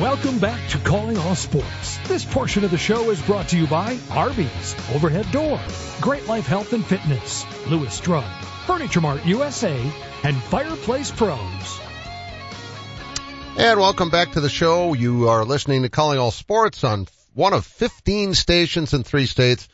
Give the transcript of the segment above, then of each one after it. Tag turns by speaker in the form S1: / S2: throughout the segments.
S1: Welcome back to Calling All Sports. This portion of the show is brought to you by Arby's, Overhead Door, Great Life Health and Fitness, Lewis Drug, Furniture Mart USA, and Fireplace Pros.
S2: And welcome back to the show. You are listening to Calling All Sports on one of 15 stations in three states.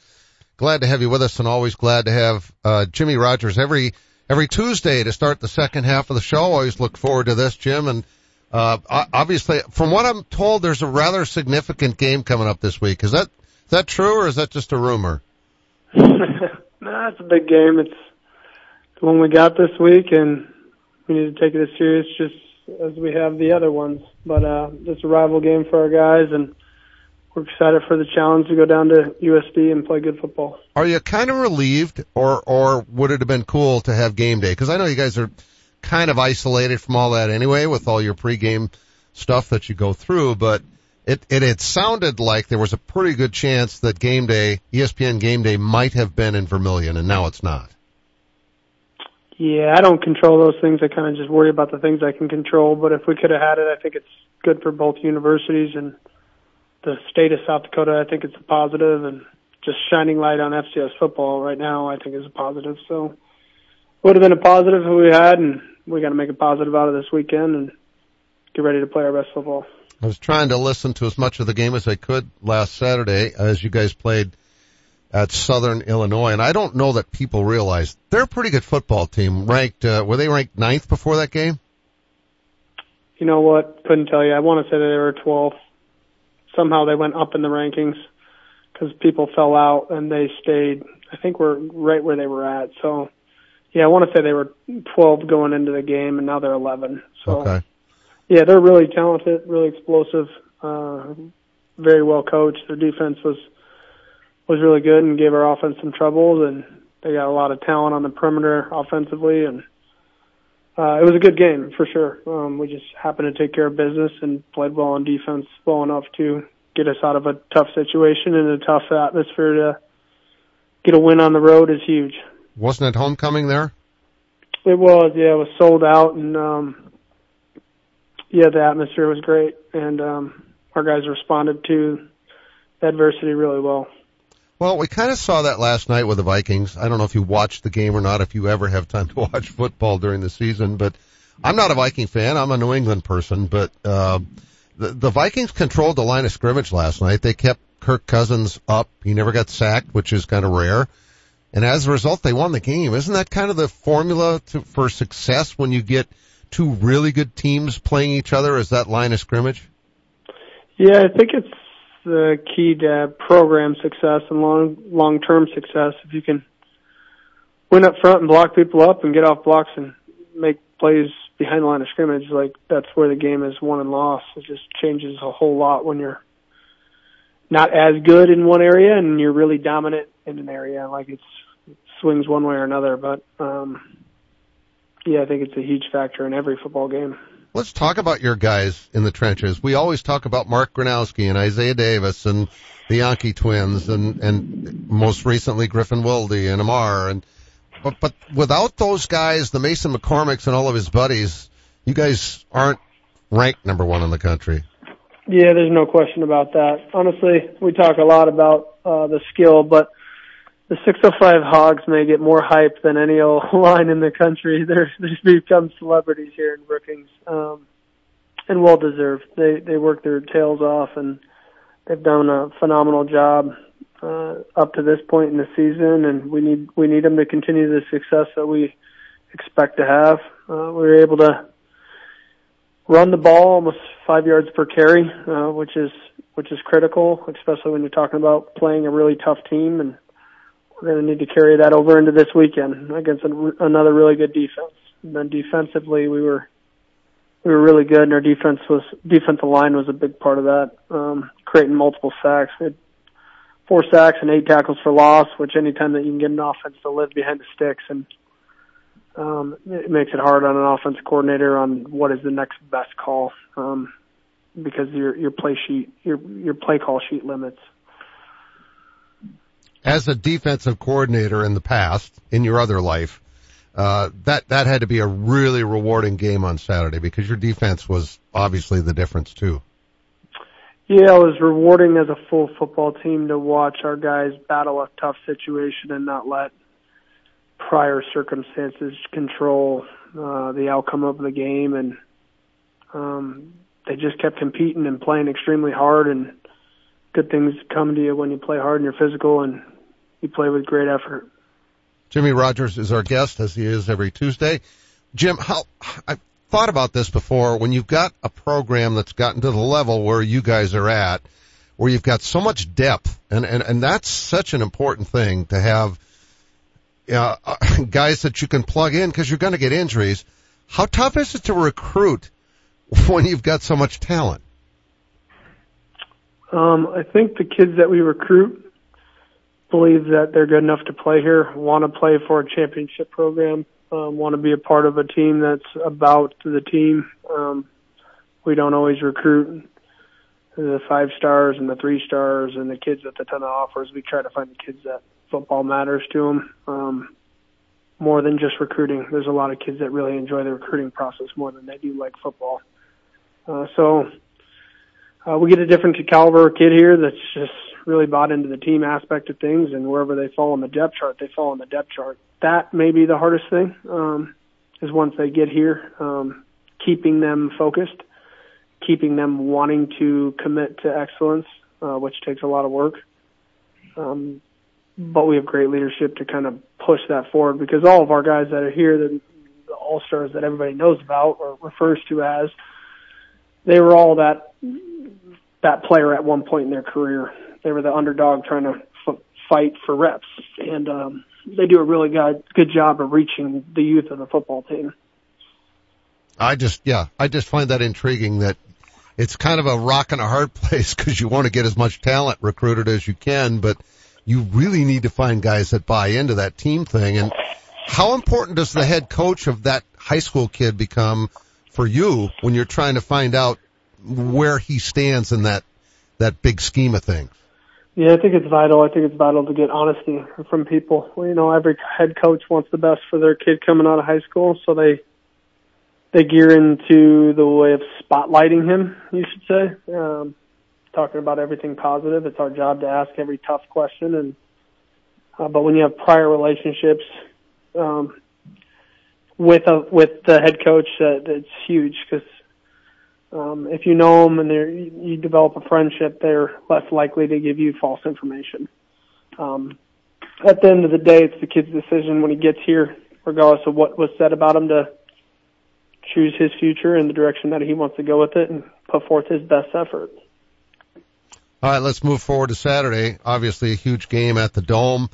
S2: Glad to have you with us and always glad to have, uh, Jimmy Rogers every, every Tuesday to start the second half of the show. Always look forward to this, Jim. And, uh, obviously from what I'm told, there's a rather significant game coming up this week. Is that, is that true or is that just a rumor?
S3: nah, it's a big game. It's the one we got this week and we need to take it as serious just as we have the other ones. But uh, it's a rival game for our guys, and we're excited for the challenge to go down to USD and play good football.
S2: Are you kind of relieved, or or would it have been cool to have game day? Because I know you guys are kind of isolated from all that anyway, with all your pregame stuff that you go through, but. It, it it sounded like there was a pretty good chance that game day, ESPN game day might have been in Vermillion and now it's not.
S3: Yeah, I don't control those things. I kind of just worry about the things I can control. But if we could have had it, I think it's good for both universities and the state of South Dakota. I think it's a positive, and just shining light on FCS football right now, I think is a positive. So would have been a positive if we had, and we got to make a positive out of this weekend and get ready to play our best football.
S2: I was trying to listen to as much of the game as I could last Saturday as you guys played at Southern Illinois, and I don't know that people realize they're a pretty good football team. Ranked, uh, were they ranked ninth before that game?
S3: You know what? Couldn't tell you. I want to say that they were 12th. Somehow they went up in the rankings because people fell out and they stayed. I think we're right where they were at. So, yeah, I want to say they were 12 going into the game, and now they're 11. So,
S2: okay.
S3: yeah, they're really talented, really explosive, uh, very well coached. Their defense was was really good and gave our offense some troubles. And they got a lot of talent on the perimeter offensively, and uh, it was a good game for sure. Um, we just happened to take care of business and played well on defense, well enough to get us out of a tough situation and a tough atmosphere to get a win on the road is huge.
S2: Wasn't it homecoming there?
S3: It was, yeah. It was sold out, and um, yeah, the atmosphere was great, and um, our guys responded to adversity really well.
S2: Well, we kind of saw that last night with the Vikings. I don't know if you watched the game or not, if you ever have time to watch football during the season, but I'm not a Viking fan. I'm a New England person, but, uh, the, the Vikings controlled the line of scrimmage last night. They kept Kirk Cousins up. He never got sacked, which is kind of rare. And as a result, they won the game. Isn't that kind of the formula to, for success when you get two really good teams playing each other? Is that line of scrimmage?
S3: Yeah, I think it's the key to program success and long long term success. If you can win up front and block people up and get off blocks and make plays behind the line of scrimmage, like that's where the game is won and lost. It just changes a whole lot when you're not as good in one area and you're really dominant in an area. Like it's it swings one way or another, but um yeah, I think it's a huge factor in every football game.
S2: Let's talk about your guys in the trenches. We always talk about Mark Gronowski and Isaiah Davis and the Janke twins and, and most recently Griffin Wilde and Amar and, but, but without those guys, the Mason McCormicks and all of his buddies, you guys aren't ranked number one in the country.
S3: Yeah, there's no question about that. Honestly, we talk a lot about, uh, the skill, but the 605 Hogs may get more hype than any old line in the country. They're they've become celebrities here in Brookings, um, and well deserved. They they work their tails off and they've done a phenomenal job uh, up to this point in the season, and we need we need them to continue the success that we expect to have. Uh, we were able to run the ball almost five yards per carry, uh, which is which is critical, especially when you're talking about playing a really tough team and we're going to need to carry that over into this weekend against a, another really good defense. And then defensively, we were we were really good, and our defense was defensive line was a big part of that, um, creating multiple sacks. Had four sacks and eight tackles for loss, which anytime that you can get an offense to live behind the sticks, and um, it makes it hard on an offense coordinator on what is the next best call, um, because your your play sheet your your play call sheet limits
S2: as a defensive coordinator in the past, in your other life, uh, that that had to be a really rewarding game on Saturday because your defense was obviously the difference too.
S3: Yeah, it was rewarding as a full football team to watch our guys battle a tough situation and not let prior circumstances control uh, the outcome of the game. And um, they just kept competing and playing extremely hard. And good things come to you when you play hard and you're physical and you play with great effort.
S2: Jimmy Rogers is our guest, as he is every Tuesday. Jim, how I thought about this before. When you've got a program that's gotten to the level where you guys are at, where you've got so much depth, and and and that's such an important thing to have. Uh, guys that you can plug in because you're going to get injuries. How tough is it to recruit when you've got so much talent?
S3: Um, I think the kids that we recruit believe that they're good enough to play here, want to play for a championship program, um, want to be a part of a team that's about the team. Um, we don't always recruit the five stars and the three stars and the kids with a ton of offers. We try to find the kids that football matters to them um, more than just recruiting. There's a lot of kids that really enjoy the recruiting process more than they do like football. Uh, so uh, we get a different caliber kid here that's just really bought into the team aspect of things, and wherever they fall on the depth chart, they fall on the depth chart. That may be the hardest thing um, is once they get here, um, keeping them focused, keeping them wanting to commit to excellence, uh, which takes a lot of work. Um, but we have great leadership to kind of push that forward because all of our guys that are here, the, the all stars that everybody knows about or refers to as, they were all that that player at one point in their career. They were the underdog trying to f- fight for reps, and um, they do a really good good job of reaching the youth of the football team.
S2: I just, yeah, I just find that intriguing that it's kind of a rock and a hard place because you want to get as much talent recruited as you can, but you really need to find guys that buy into that team thing. And how important does the head coach of that high school kid become for you when you're trying to find out where he stands in that that big scheme of things?
S3: Yeah, I think it's vital. I think it's vital to get honesty from people. You know, every head coach wants the best for their kid coming out of high school, so they they gear into the way of spotlighting him. You should say, um, talking about everything positive. It's our job to ask every tough question, and uh, but when you have prior relationships um, with a with the head coach, uh, it's huge because um, if you know them and you develop a friendship, they're less likely to give you false information. Um, at the end of the day, it's the kid's decision when he gets here, regardless of what was said about him, to choose his future in the direction that he wants to go with it and put forth his best effort.
S2: All right, let's move forward to Saturday. Obviously, a huge game at the Dome.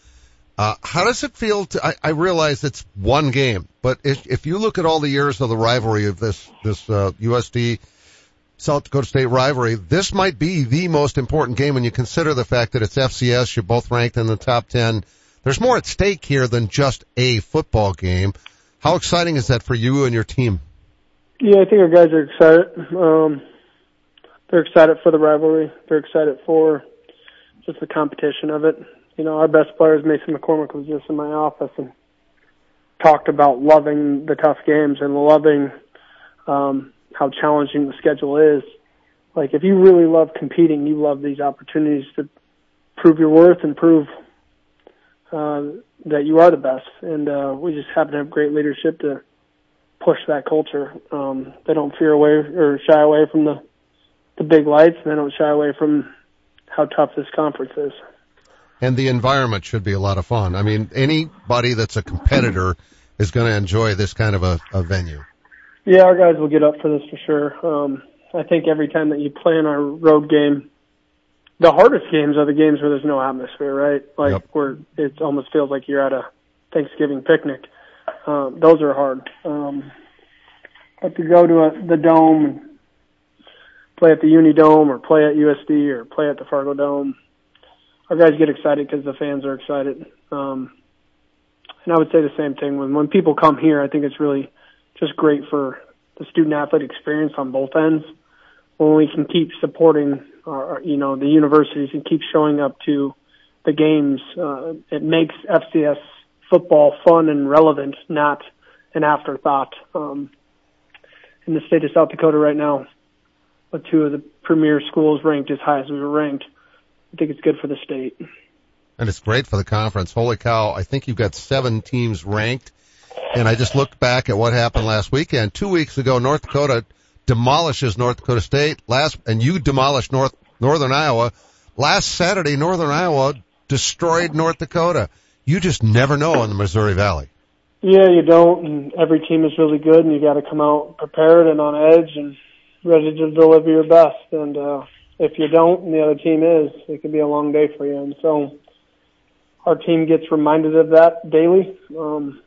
S2: Uh, how does it feel to, I, I realize it's one game, but if, if you look at all the years of the rivalry of this, this, uh, USD South Dakota State rivalry, this might be the most important game when you consider the fact that it's FCS, you're both ranked in the top 10. There's more at stake here than just a football game. How exciting is that for you and your team?
S3: Yeah, I think our guys are excited. Um, they're excited for the rivalry. They're excited for just the competition of it you know, our best players, Mason McCormick, was just in my office and talked about loving the tough games and loving um, how challenging the schedule is. Like, if you really love competing, you love these opportunities to prove your worth and prove uh, that you are the best. And uh, we just happen to have great leadership to push that culture. Um, they don't fear away or shy away from the the big lights, and they don't shy away from how tough this conference is
S2: and the environment should be a lot of fun. I mean, anybody that's a competitor is going to enjoy this kind of a, a venue.
S3: Yeah, our guys will get up for this for sure. Um, I think every time that you play in our road game, the hardest games are the games where there's no atmosphere, right? Like yep. where it almost feels like you're at a Thanksgiving picnic. Um, those are hard. Um, but to go to a, the dome play at the Uni Dome or play at USD or play at the Fargo Dome, our guys get excited because the fans are excited. Um, and I would say the same thing when when people come here. I think it's really just great for the student athlete experience on both ends. When we can keep supporting our, you know, the universities and keep showing up to the games, uh, it makes FCS football fun and relevant, not an afterthought. Um, in the state of South Dakota right now, with two of the premier schools ranked as high as we were ranked, I think it's good for the state.
S2: And it's great for the conference. Holy cow. I think you've got seven teams ranked. And I just looked back at what happened last weekend. Two weeks ago, North Dakota demolishes North Dakota State last, and you demolished North, Northern Iowa. Last Saturday, Northern Iowa destroyed North Dakota. You just never know in the Missouri Valley.
S3: Yeah, you don't, and every team is really good, and you got to come out prepared and on edge and ready to deliver your best. And uh, if you don't, and the other team is, it could be a long day for you. And so, our team gets reminded of that daily. Um,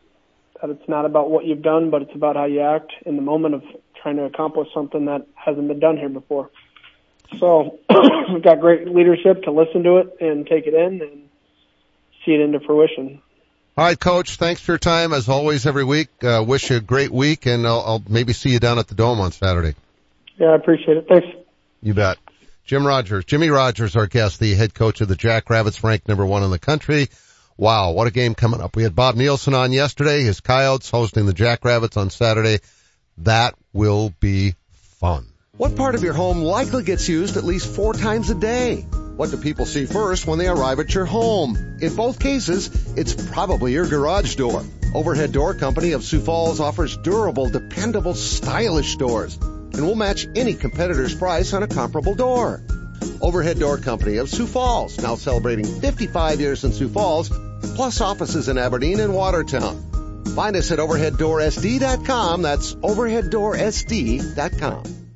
S3: that it's not about what you've done, but it's about how you act in the moment of trying to accomplish something that hasn't been done here before. So we've got great leadership to listen to it and take it in and see it into fruition.
S2: All right, Coach. Thanks for your time as always every week. Uh, wish you a great week, and I'll, I'll maybe see you down at the Dome on Saturday.
S3: Yeah, I appreciate it. Thanks.
S2: You bet. Jim Rogers, Jimmy Rogers, our guest, the head coach of the Jackrabbits, ranked number one in the country. Wow, what a game coming up. We had Bob Nielsen on yesterday, his Coyotes hosting the Jackrabbits on Saturday. That will be fun.
S4: What part of your home likely gets used at least four times a day? What do people see first when they arrive at your home? In both cases, it's probably your garage door. Overhead Door Company of Sioux Falls offers durable, dependable, stylish doors and we'll match any competitor's price on a comparable door. Overhead Door Company of Sioux Falls, now celebrating 55 years in Sioux Falls, plus offices in Aberdeen and Watertown. Find us at overheaddoorsd.com. That's overheaddoorsd.com.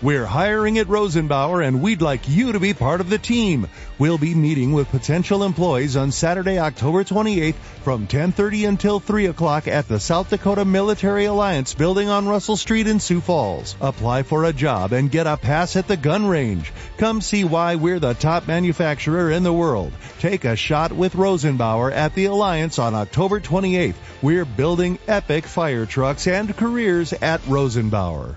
S5: We're hiring at Rosenbauer and we'd like you to be part of the team. We'll be meeting with potential employees on Saturday, October 28th from 10:30 until 3 o'clock at the South Dakota Military Alliance building on Russell Street in Sioux Falls. Apply for a job and get a pass at the gun range. Come see why we're the top manufacturer in the world. Take a shot with Rosenbauer at the Alliance on October 28th. We're building epic fire trucks and careers at Rosenbauer.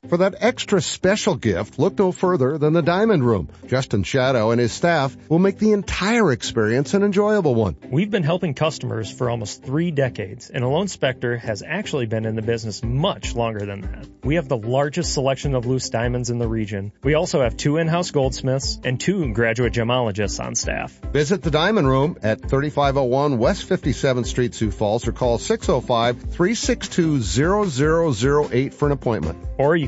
S4: For that extra special gift, look no further than the Diamond Room. Justin Shadow and his staff will make the entire experience an enjoyable one.
S6: We've been helping customers for almost three decades, and Alone Spectre has actually been in the business much longer than that. We have the largest selection of loose diamonds in the region. We also have two in-house goldsmiths and two graduate gemologists on staff.
S4: Visit the Diamond Room at 3501 West 57th Street, Sioux Falls, or call 605-362-0008 for an appointment.
S6: Or you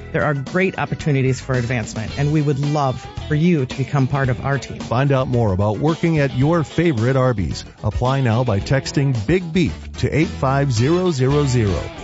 S7: There are great opportunities for advancement, and we would love for you to become part of our team.
S5: Find out more about working at your favorite Arby's. Apply now by texting Big Beef to 85000.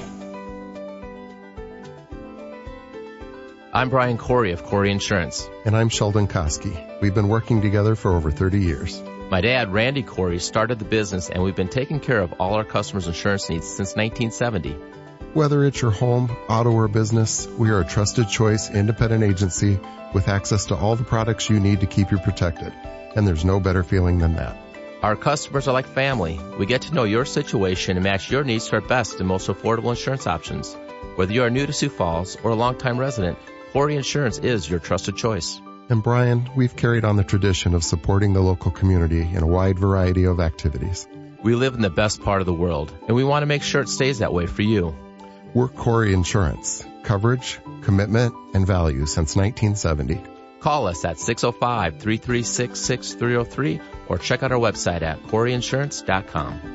S8: I'm Brian Corey of Corey Insurance.
S9: And I'm Sheldon Koski. We've been working together for over 30 years.
S8: My dad, Randy Corey, started the business and we've been taking care of all our customers' insurance needs since 1970.
S9: Whether it's your home, auto, or business, we are a trusted choice independent agency with access to all the products you need to keep you protected. And there's no better feeling than that.
S8: Our customers are like family. We get to know your situation and match your needs to our best and most affordable insurance options. Whether you are new to Sioux Falls or a longtime resident, Corey Insurance is your trusted choice.
S9: And Brian, we've carried on the tradition of supporting the local community in a wide variety of activities.
S8: We live in the best part of the world, and we want to make sure it stays that way for you.
S9: We're Corey Insurance. Coverage, commitment, and value since 1970.
S8: Call us at 605-336-6303 or check out our website at coreyinsurance.com.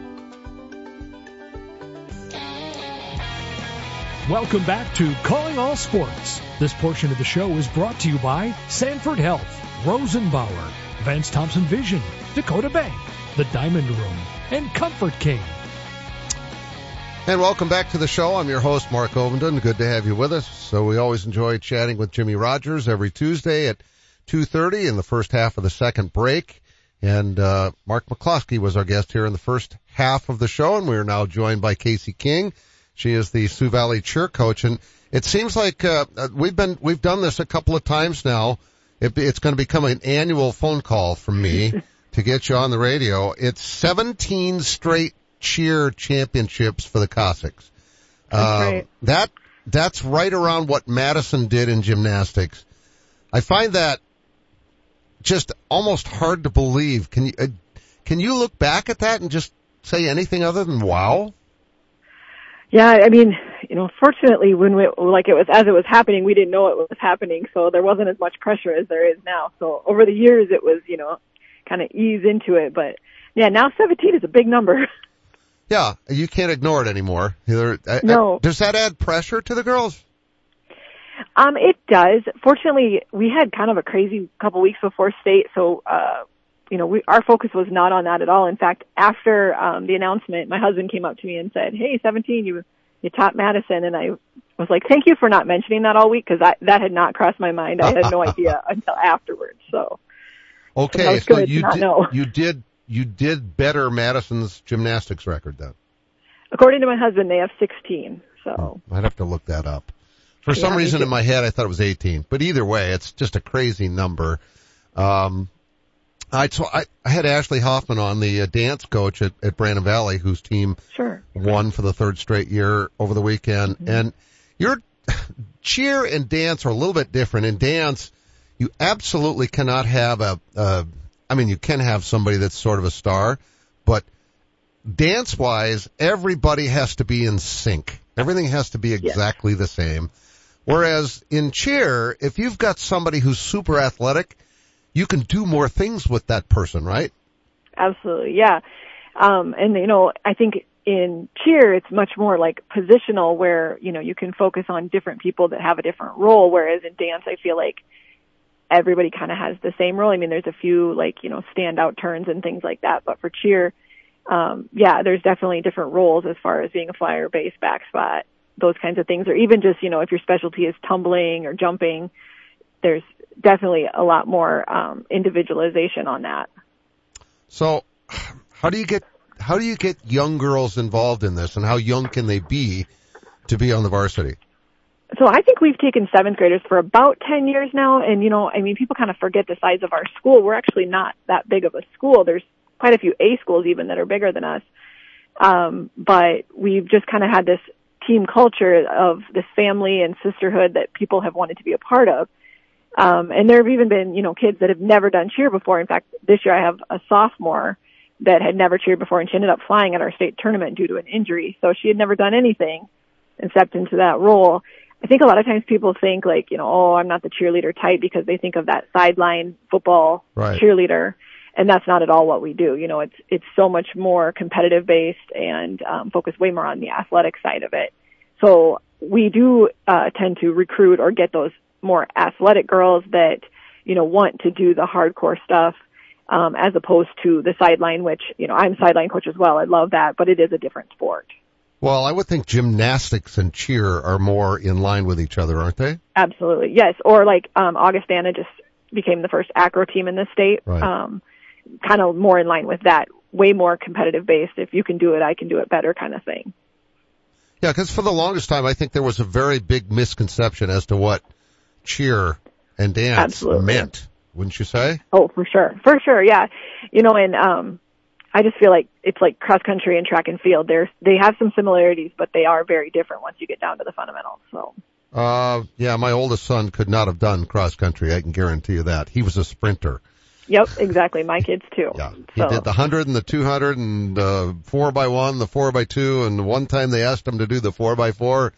S1: Welcome back to Calling All Sports. This portion of the show is brought to you by Sanford Health, Rosenbauer, Vance Thompson Vision, Dakota Bank, The Diamond Room, and Comfort King.
S2: And welcome back to the show. I'm your host, Mark Ovenden. Good to have you with us. So we always enjoy chatting with Jimmy Rogers every Tuesday at 2.30 in the first half of the second break. And, uh, Mark McCloskey was our guest here in the first half of the show, and we are now joined by Casie King. She is the Sioux Valley cheer coach, and it seems like uh, we've been we've done this a couple of times now. It, it's going to become an annual phone call from me to get you on the radio. It's 17 straight cheer championships for the Cossacks.
S10: Uh,
S2: that that's right around what Madison did in gymnastics. I find that just almost hard to believe. Can you uh, can you look back at that and just say anything other than wow?
S10: Yeah, I mean, you know, fortunately, when we like it was as it was happening, we didn't know it was happening, so there wasn't as much pressure as there is now. So over the years, it was you know, kind of ease into it, but yeah, now 17 is a big number.
S2: Yeah, you can't ignore it anymore. Either,
S10: no.
S2: Uh, does that add pressure to the girls?
S10: Um, it does. Fortunately, we had kind of a crazy couple weeks before state, so uh, you know, we, our focus was not on that at all. In fact, after um, the announcement, my husband came up to me and said, "Hey, 17, you you taught Madison," and I was like, "Thank you for not mentioning that all week because that that had not crossed my mind. I had no idea until afterwards." So,
S2: okay,
S10: so,
S2: so you did,
S10: know.
S2: you did you did better Madison's gymnastics record then.
S10: According to my husband, they have 16. So
S2: I'd have to look that up. For
S10: Yeah,
S2: some reason in my head, I thought it was 18. But either way, it's just a crazy number. Um, I, so I, I had Ashley Hoffman on, the uh, dance coach at, at Brandon Valley, whose team
S10: Sure.
S2: won for the third straight year over the weekend. And your cheer and dance are a little bit different. In dance, you absolutely cannot have a, a I mean, you can have somebody that's sort of a star, but dance wise, everybody has to be in sync. Everything has to be exactly the same. Whereas in cheer, if you've got somebody who's super athletic, you can do more things with that person, right?
S10: Absolutely, yeah. Um, and you know, I think in cheer, it's much more like positional where, you know, you can focus on different people that have a different role. Whereas in dance, I feel like everybody kind of has the same role. I mean, there's a few like, you know, standout turns and things like that. But for cheer, um, yeah, there's definitely different roles as far as being a flyer, base, back spot, those kinds of things. Or even just, you know, if your specialty is tumbling or jumping, there's definitely a lot more, um, individualization on that.
S2: So how do you get, how do you get young girls involved in this and how young can they be to be on the varsity?
S10: So I think we've taken seventh graders for about 10 years now. And, you know, I mean, people kind of forget the size of our school. We're actually not that big of a school. There's quite a few A schools even that are bigger than us. Um, but we've just kind of had this team culture of this family and sisterhood that people have wanted to be a part of. Um, and there have even been, you know, kids that have never done cheer before. In fact, this year I have a sophomore that had never cheered before and she ended up flying at our state tournament due to an injury. So she had never done anything and stepped into that role. I think a lot of times people think like, you know, oh, I'm not the cheerleader type because they think of that sideline football
S2: Right.
S10: cheerleader. And that's not at all what we do. You know, it's, it's so much more competitive based and, um, focus way more on the athletic side of it. So we do, uh, tend to recruit or get those more athletic girls that, you know, want to do the hardcore stuff, um, as opposed to the sideline, which, you know, I'm sideline coach as well. I love that, but it is a different sport.
S2: Well, I would think gymnastics and cheer are more in line with each other, aren't they?
S10: Absolutely. Yes. Or like, um, Augustana just became the first acro team in the state.
S2: Right.
S10: Um, kind of more in line with that, way more competitive based. If you can do it, I can do it better kind of thing.
S2: Yeah, because for the longest time, I think there was a very big misconception as to what cheer and dance
S10: Absolutely.
S2: meant. Wouldn't you say?
S10: Oh, for sure. For sure. Yeah. You know, and, um, I just feel like it's like cross country and track and field. They're they have some similarities, but they are very different once you get down to the fundamentals. So.
S2: Uh, yeah, my oldest son could not have done cross country. I can guarantee you that. He was a sprinter.
S10: Yep, exactly. My kids too.
S2: Yeah. He
S10: So-
S2: did the 100 and the 200 and uh, 4 by one the 4 by 2 and one time they asked him to do the 4 by 4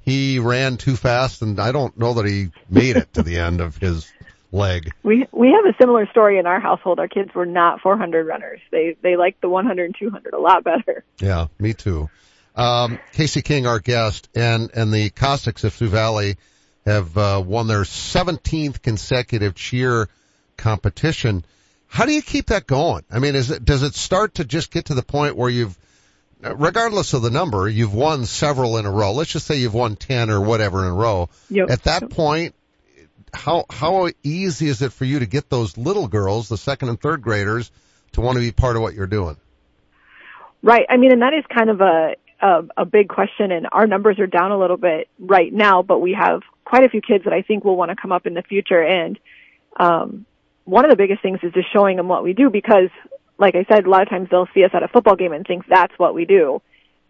S2: he ran too fast and I don't know that he made it to the end of his leg.
S10: We we have a similar story in our household. Our kids were not 400 runners. They they liked the 100 and 200 a lot better.
S2: Yeah, me too. Um, Casie King, our guest, and and the Cossacks of Sioux Valley have uh, won their 17th consecutive cheer competition. How do you keep that going? I mean, is it does it start to just get to the point where you've, regardless of the number, you've won several in a row. Let's just say you've won 10 or whatever in a row.
S10: Yep.
S2: At that point, how how easy is it for you to get those little girls, the second and third graders, to want to be part of what you're doing?
S10: Right. I mean, and that is kind of a, a a big question, and our numbers are down a little bit right now, but we have quite a few kids that I think will want to come up in the future. And um, one of the biggest things is just showing them what we do because, like I said, a lot of times they'll see us at a football game and think that's what we do,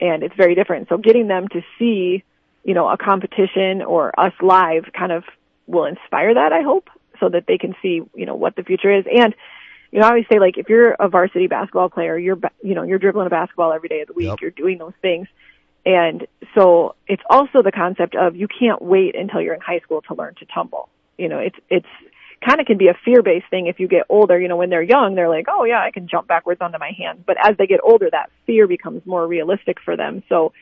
S10: and it's very different. So getting them to see, you know, a competition or us live kind of will inspire that. I hope so that they can see, you know, what the future is and you know, I always say like if you're a varsity basketball player, you're you know you're dribbling a basketball every day of the week. You're doing those things, and so it's also the concept of you can't wait until you're in high school to learn to tumble. You know, it's it's kind of can be a fear based thing if you get older. You know, when they're young, they're like, oh yeah, I can jump backwards onto my hands. But as they get older, that fear becomes more realistic for them. So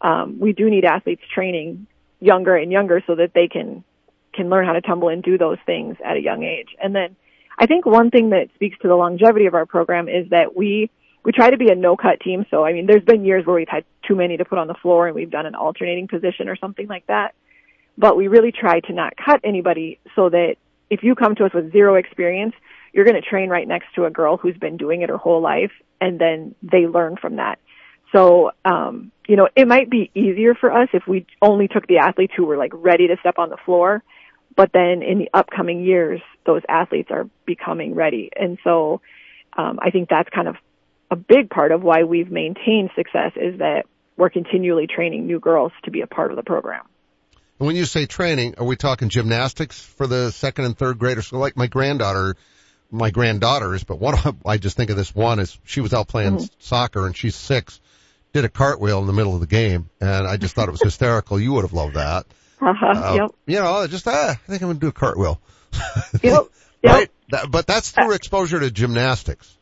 S10: um, we do need athletes training younger and younger so that they can can learn how to tumble and do those things at a young age. And then I think one thing that speaks to the longevity of our program is that we we try to be a no cut team. So I mean, there's been years where we've had too many to put on the floor and we've done an alternating position or something like that. But we really try to not cut anybody so that if you come to us with zero experience, you're going to train right next to a girl who's been doing it her whole life and then they learn from that. So, um, you know, it might be easier for us if we only took the athletes who were like ready to step on the floor. But then in the upcoming years, those athletes are becoming ready. And so, um, I think that's kind of a big part of why we've maintained success is that we're continually training new girls to be a part of the program.
S2: And when you say training, are we talking gymnastics for the second and third graders? So like my granddaughter, my granddaughters, but one of them, I just think of this one is she was out playing
S10: Mhm.
S2: soccer and she's six, did a cartwheel in the middle of the game and I just thought it was hysterical. You would have loved that.
S10: Uh-huh.
S2: Uh,
S10: yep.
S2: You know, just, ah, I think I'm going to do a cartwheel.
S10: Yep.
S2: Right? That, but that's through exposure to gymnastics.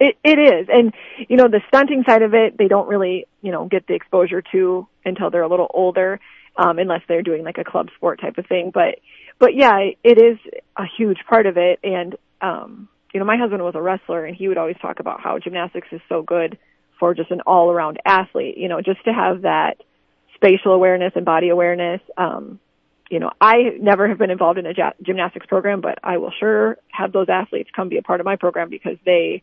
S10: It it is, and you know the stunting side of it, they don't really you know get the exposure to until they're a little older, um, unless they're doing like a club sport type of thing. But but yeah, it is a huge part of it. And um, you know, my husband was a wrestler, and he would always talk about how gymnastics is so good for just an all around athlete. You know, just to have that spatial awareness and body awareness. Um, you know, I never have been involved in a gymnastics program, but I will sure have those athletes come be a part of my program because they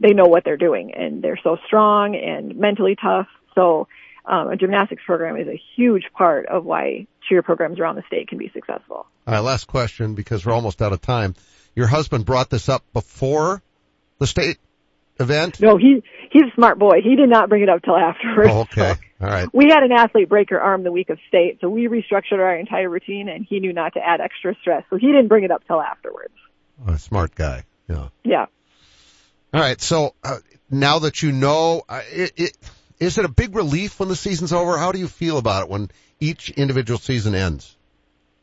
S10: they know what they're doing and they're so strong and mentally tough. So um, a gymnastics program is a huge part of why cheer programs around the state can be successful.
S2: All right, last question because we're almost out of time. Your husband brought this up before the state event?
S10: No, he he's a smart boy. He did not bring it up till afterwards.
S2: Oh, okay. All right.
S10: We had an athlete break her arm the week of state, so we restructured our entire routine, and he knew not to add extra stress, so he didn't bring it up till afterwards.
S2: A smart guy. Yeah.
S10: Yeah.
S2: All right. So uh, now that you know, uh, it, it, is it a big relief when the season's over? How do you feel about it when each individual season ends?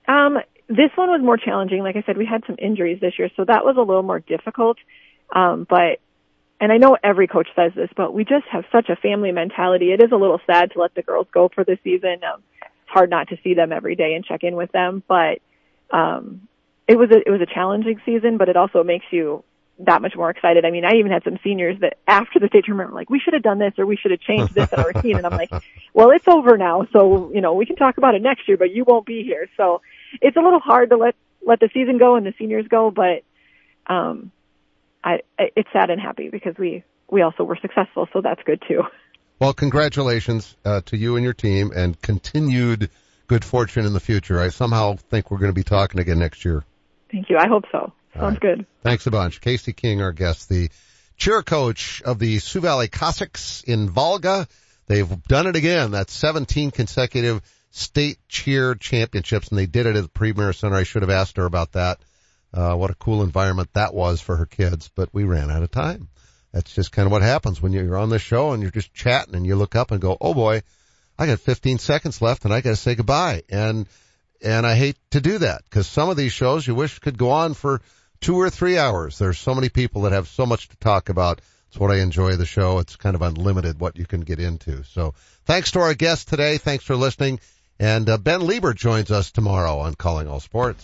S10: Um, this one was more challenging. Like I said, we had some injuries this year, so that was a little more difficult. Um, but, and I know every coach says this, but we just have such a family mentality. It is a little sad to let the girls go for the season. Um, it's hard not to see them every day and check in with them, but, um, it was a, it was a challenging season, but it also makes you that much more excited. I mean, I even had some seniors that after the state tournament were like, we should have done this or we should have changed this in our routine. And I'm like, well, it's over now. So, you know, we can talk about it next year, but you won't be here. So it's a little hard to let, let the season go and the seniors go, but, um, I, it's sad and happy because we, we also were successful. So that's good too.
S2: Well, congratulations uh, to you and your team, and continued good fortune in the future. I somehow think we're going to be talking again next year.
S10: Thank you. I hope so. Sounds
S2: right.
S10: good.
S2: Thanks a bunch. Casie King, our guest, the cheer coach of the Sioux Valley Cossacks in Volga. They've done it again. That's 17 consecutive state cheer championships, and they did it at the Premier Center. I should have asked her about that. Uh, what a cool environment that was for her kids. But we ran out of time. That's just kind of what happens when you're on the show and you're just chatting and you look up and go, oh boy, I got 15 seconds left and I got to say goodbye. And and I hate to do that because some of these shows you wish could go on for two or three hours. There's so many people that have so much to talk about. It's what I enjoy the show. It's kind of unlimited what you can get into. So thanks to our guest today. Thanks for listening. And uh, Ben Lieber joins us tomorrow on Calling All Sports.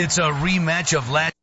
S11: It's a rematch of last